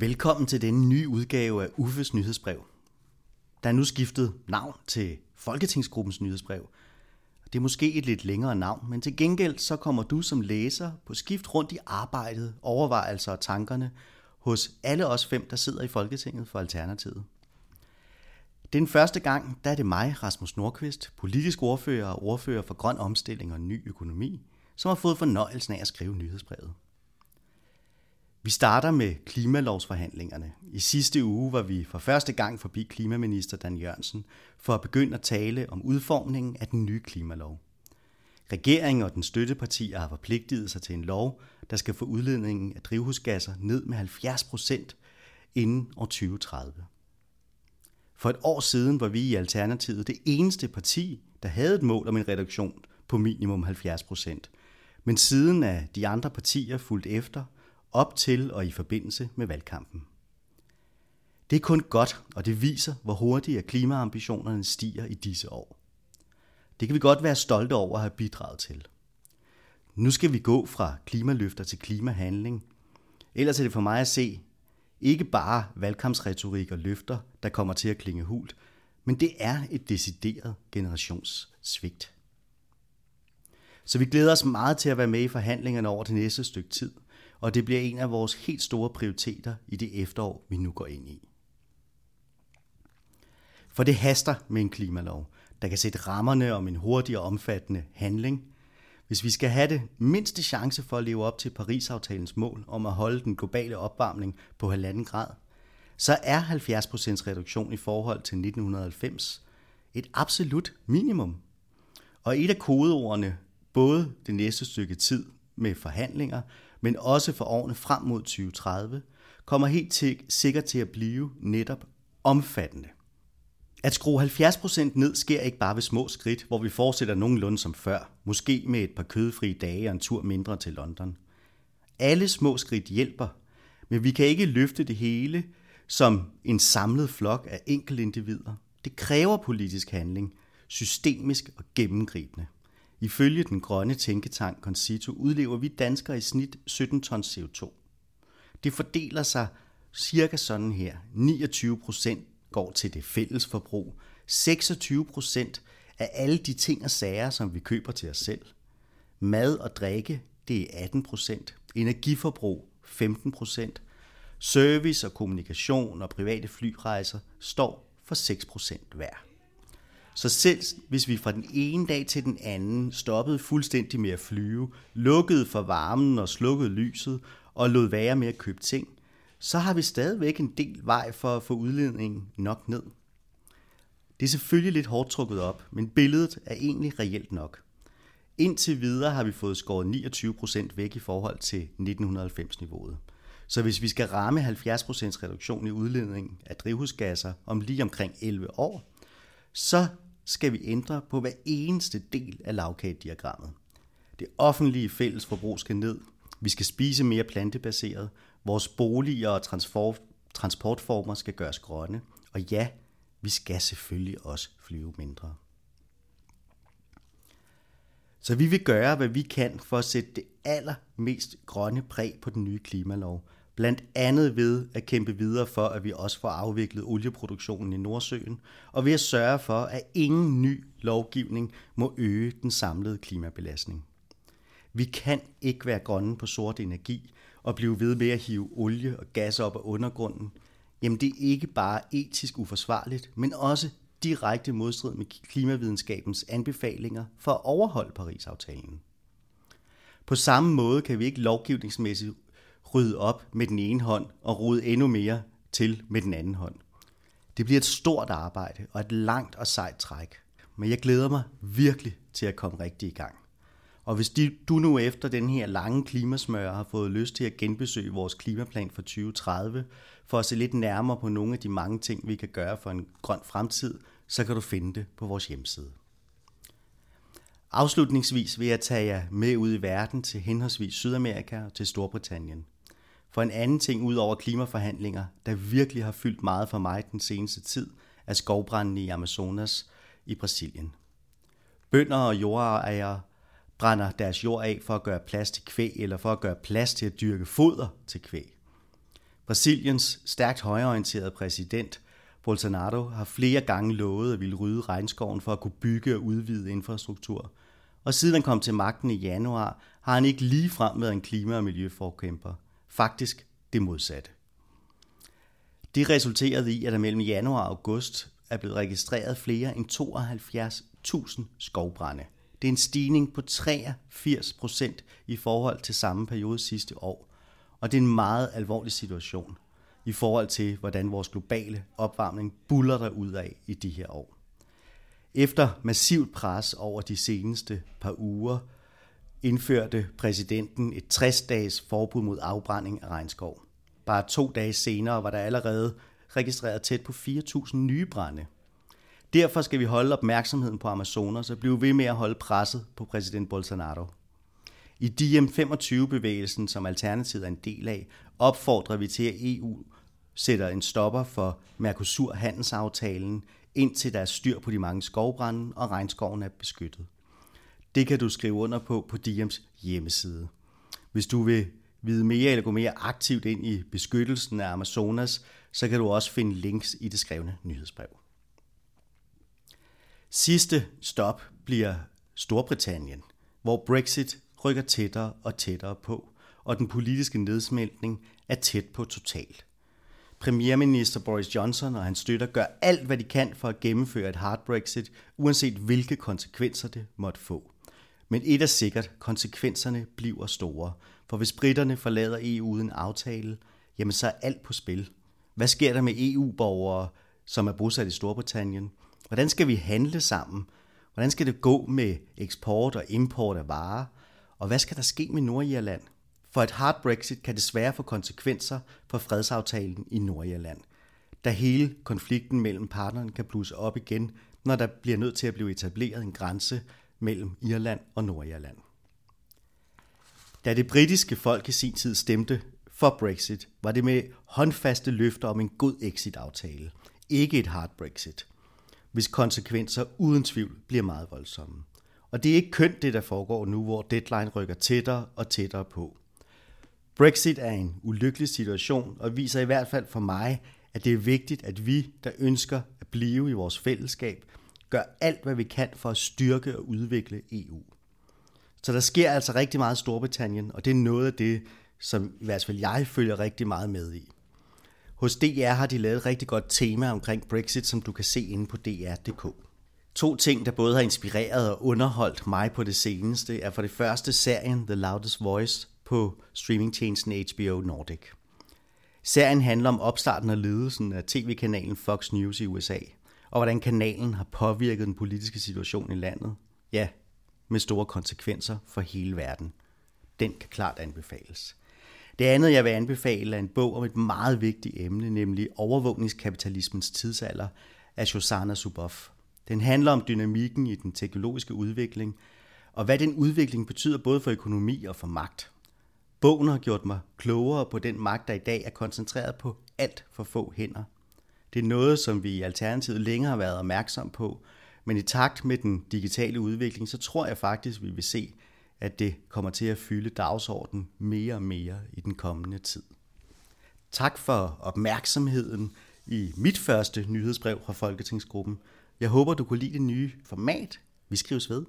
Velkommen til denne nye udgave af Uffes nyhedsbrev. Der er nu skiftet navn til Folketingsgruppens nyhedsbrev. Det er måske et lidt længere navn, men til gengæld så kommer du som læser på skift rundt i arbejdet, overvejelser og tankerne hos alle os fem, der sidder i Folketinget for Alternativet. Den første gang, der er det mig, Rasmus Nordqvist, politisk ordfører og ordfører for grøn omstilling og ny økonomi, som har fået fornøjelsen af at skrive nyhedsbrevet. Vi starter med klimalovsforhandlingerne. I sidste uge var vi for første gang forbi klimaminister Dan Jørgensen for at begynde at tale om udformningen af den nye klimalov. Regeringen og den støttepartier har forpligtet sig til en lov, der skal få udledningen af drivhusgasser ned med 70 procent inden år 2030. For et år siden var vi i Alternativet det eneste parti, der havde et mål om en reduktion på minimum 70 procent. Men siden er de andre partier fulgt efter – op til og i forbindelse med valgkampen. Det er kun godt, og det viser, hvor hurtigt klimaambitionerne stiger i disse år. Det kan vi godt være stolte over at have bidraget til. Nu skal vi gå fra klimaløfter til klimahandling. Ellers er det for mig at se ikke bare valgkampsretorik og løfter, der kommer til at klinge hult, men det er et decideret generationssvigt. Så vi glæder os meget til at være med i forhandlingerne over det næste stykke tid – og det bliver en af vores helt store prioriteter i det efterår, vi nu går ind i. For det haster med en klimalov, der kan sætte rammerne om en hurtig og omfattende handling. Hvis vi skal have det mindste chance for at leve op til Paris-aftalens mål om at holde den globale opvarmning på 1,5 grad, så er 70% reduktion i forhold til 1990 et absolut minimum. Og et af kodeordene, både det næste stykke tid med forhandlinger, men også for årene frem mod 2030, kommer helt til, sikkert til at blive netop omfattende. At skrue 70% ned sker ikke bare ved små skridt, hvor vi fortsætter nogenlunde som før, måske med et par kødfrie dage og en tur mindre til London. Alle små skridt hjælper, men vi kan ikke løfte det hele som en samlet flok af enkelte individer. Det kræver politisk handling, systemisk og gennemgribende. Ifølge den grønne tænketank Concito udlever vi danskere i snit 17 tons CO2. Det fordeler sig cirka sådan her. 29 procent går til det fælles forbrug. 26 procent af alle de ting og sager, som vi køber til os selv. Mad og drikke, det er 18 procent. Energiforbrug, 15 procent. Service og kommunikation og private flyrejser står for 6 procent hver. Så selv hvis vi fra den ene dag til den anden stoppede fuldstændig med at flyve, lukkede for varmen og slukkede lyset og lod være med at købe ting, så har vi stadigvæk en del vej for at få udledningen nok ned. Det er selvfølgelig lidt hårdt trukket op, men billedet er egentlig reelt nok. Indtil videre har vi fået skåret 29% væk i forhold til 1990-niveauet. Så hvis vi skal ramme 70% reduktion i udledningen af drivhusgasser om lige omkring 11 år, så skal vi ændre på hver eneste del af lavkagediagrammet. Det offentlige fælles forbrug skal ned. Vi skal spise mere plantebaseret. Vores boliger og transportformer skal gøres grønne. Og ja, vi skal selvfølgelig også flyve mindre. Så vi vil gøre, hvad vi kan for at sætte det allermest grønne præg på den nye klimalov – blandt andet ved at kæmpe videre for, at vi også får afviklet olieproduktionen i Nordsøen, og ved at sørge for, at ingen ny lovgivning må øge den samlede klimabelastning. Vi kan ikke være grønne på sort energi og blive ved med at hive olie og gas op af undergrunden. Jamen det er ikke bare etisk uforsvarligt, men også direkte modstrid med klimavidenskabens anbefalinger for at overholde Paris-aftalen. På samme måde kan vi ikke lovgivningsmæssigt rydde op med den ene hånd og rode endnu mere til med den anden hånd. Det bliver et stort arbejde og et langt og sejt træk, men jeg glæder mig virkelig til at komme rigtig i gang. Og hvis du nu efter den her lange klimasmør har fået lyst til at genbesøge vores klimaplan for 2030, for at se lidt nærmere på nogle af de mange ting, vi kan gøre for en grøn fremtid, så kan du finde det på vores hjemmeside. Afslutningsvis vil jeg tage jer med ud i verden til henholdsvis Sydamerika og til Storbritannien – for en anden ting ud over klimaforhandlinger, der virkelig har fyldt meget for mig den seneste tid, er skovbrændene i Amazonas i Brasilien. Bønder og jordejere brænder deres jord af for at gøre plads til kvæg eller for at gøre plads til at dyrke foder til kvæg. Brasiliens stærkt højreorienterede præsident Bolsonaro har flere gange lovet at ville rydde regnskoven for at kunne bygge og udvide infrastruktur. Og siden han kom til magten i januar, har han ikke lige frem med en klima- og miljøforkæmper. Faktisk det modsatte. Det resulterede i, at der mellem januar og august er blevet registreret flere end 72.000 skovbrænde. Det er en stigning på 83 procent i forhold til samme periode sidste år. Og det er en meget alvorlig situation i forhold til, hvordan vores globale opvarmning buller der ud af i de her år. Efter massivt pres over de seneste par uger, indførte præsidenten et 60-dages forbud mod afbrænding af regnskov. Bare to dage senere var der allerede registreret tæt på 4.000 nye brænde. Derfor skal vi holde opmærksomheden på Amazonas og blive ved med at holde presset på præsident Bolsonaro. I DiEM25-bevægelsen, som Alternativet er en del af, opfordrer vi til, at EU sætter en stopper for Mercosur-handelsaftalen, indtil der er styr på de mange skovbrænde og regnskoven er beskyttet. Det kan du skrive under på på Diems hjemmeside. Hvis du vil vide mere eller gå mere aktivt ind i beskyttelsen af Amazonas, så kan du også finde links i det skrevne nyhedsbrev. Sidste stop bliver Storbritannien, hvor Brexit rykker tættere og tættere på, og den politiske nedsmeltning er tæt på total. Premierminister Boris Johnson og hans støtter gør alt, hvad de kan for at gennemføre et hard Brexit, uanset hvilke konsekvenser det måtte få. Men et er sikkert, konsekvenserne bliver store. For hvis britterne forlader EU uden aftale, jamen så er alt på spil. Hvad sker der med EU-borgere, som er bosat i Storbritannien? Hvordan skal vi handle sammen? Hvordan skal det gå med eksport og import af varer? Og hvad skal der ske med Nordirland? For et hard Brexit kan desværre få konsekvenser for fredsaftalen i Nordirland, da hele konflikten mellem parterne kan blusse op igen, når der bliver nødt til at blive etableret en grænse mellem Irland og Nordirland. Da det britiske folk i sin tid stemte for Brexit, var det med håndfaste løfter om en god exit-aftale, ikke et hard Brexit, hvis konsekvenser uden tvivl bliver meget voldsomme. Og det er ikke kønt det, der foregår nu, hvor deadline rykker tættere og tættere på. Brexit er en ulykkelig situation og viser i hvert fald for mig, at det er vigtigt, at vi, der ønsker at blive i vores fællesskab, gør alt, hvad vi kan for at styrke og udvikle EU. Så der sker altså rigtig meget i Storbritannien, og det er noget af det, som i hvert fald jeg følger rigtig meget med i. Hos DR har de lavet et rigtig godt tema omkring Brexit, som du kan se inde på dr.dk. To ting, der både har inspireret og underholdt mig på det seneste, er for det første serien The Loudest Voice på streamingtjenesten HBO Nordic. Serien handler om opstarten af ledelsen af tv-kanalen Fox News i USA, og hvordan kanalen har påvirket den politiske situation i landet. Ja, med store konsekvenser for hele verden. Den kan klart anbefales. Det andet, jeg vil anbefale, er en bog om et meget vigtigt emne, nemlig overvågningskapitalismens tidsalder af Shoshana Zuboff. Den handler om dynamikken i den teknologiske udvikling, og hvad den udvikling betyder både for økonomi og for magt. Bogen har gjort mig klogere på den magt, der i dag er koncentreret på alt for få hænder. Det er noget, som vi i Alternativet længere har været opmærksom på, men i takt med den digitale udvikling, så tror jeg faktisk, vi vil se, at det kommer til at fylde dagsordenen mere og mere i den kommende tid. Tak for opmærksomheden i mit første nyhedsbrev fra Folketingsgruppen. Jeg håber, du kunne lide det nye format. Vi skrives ved.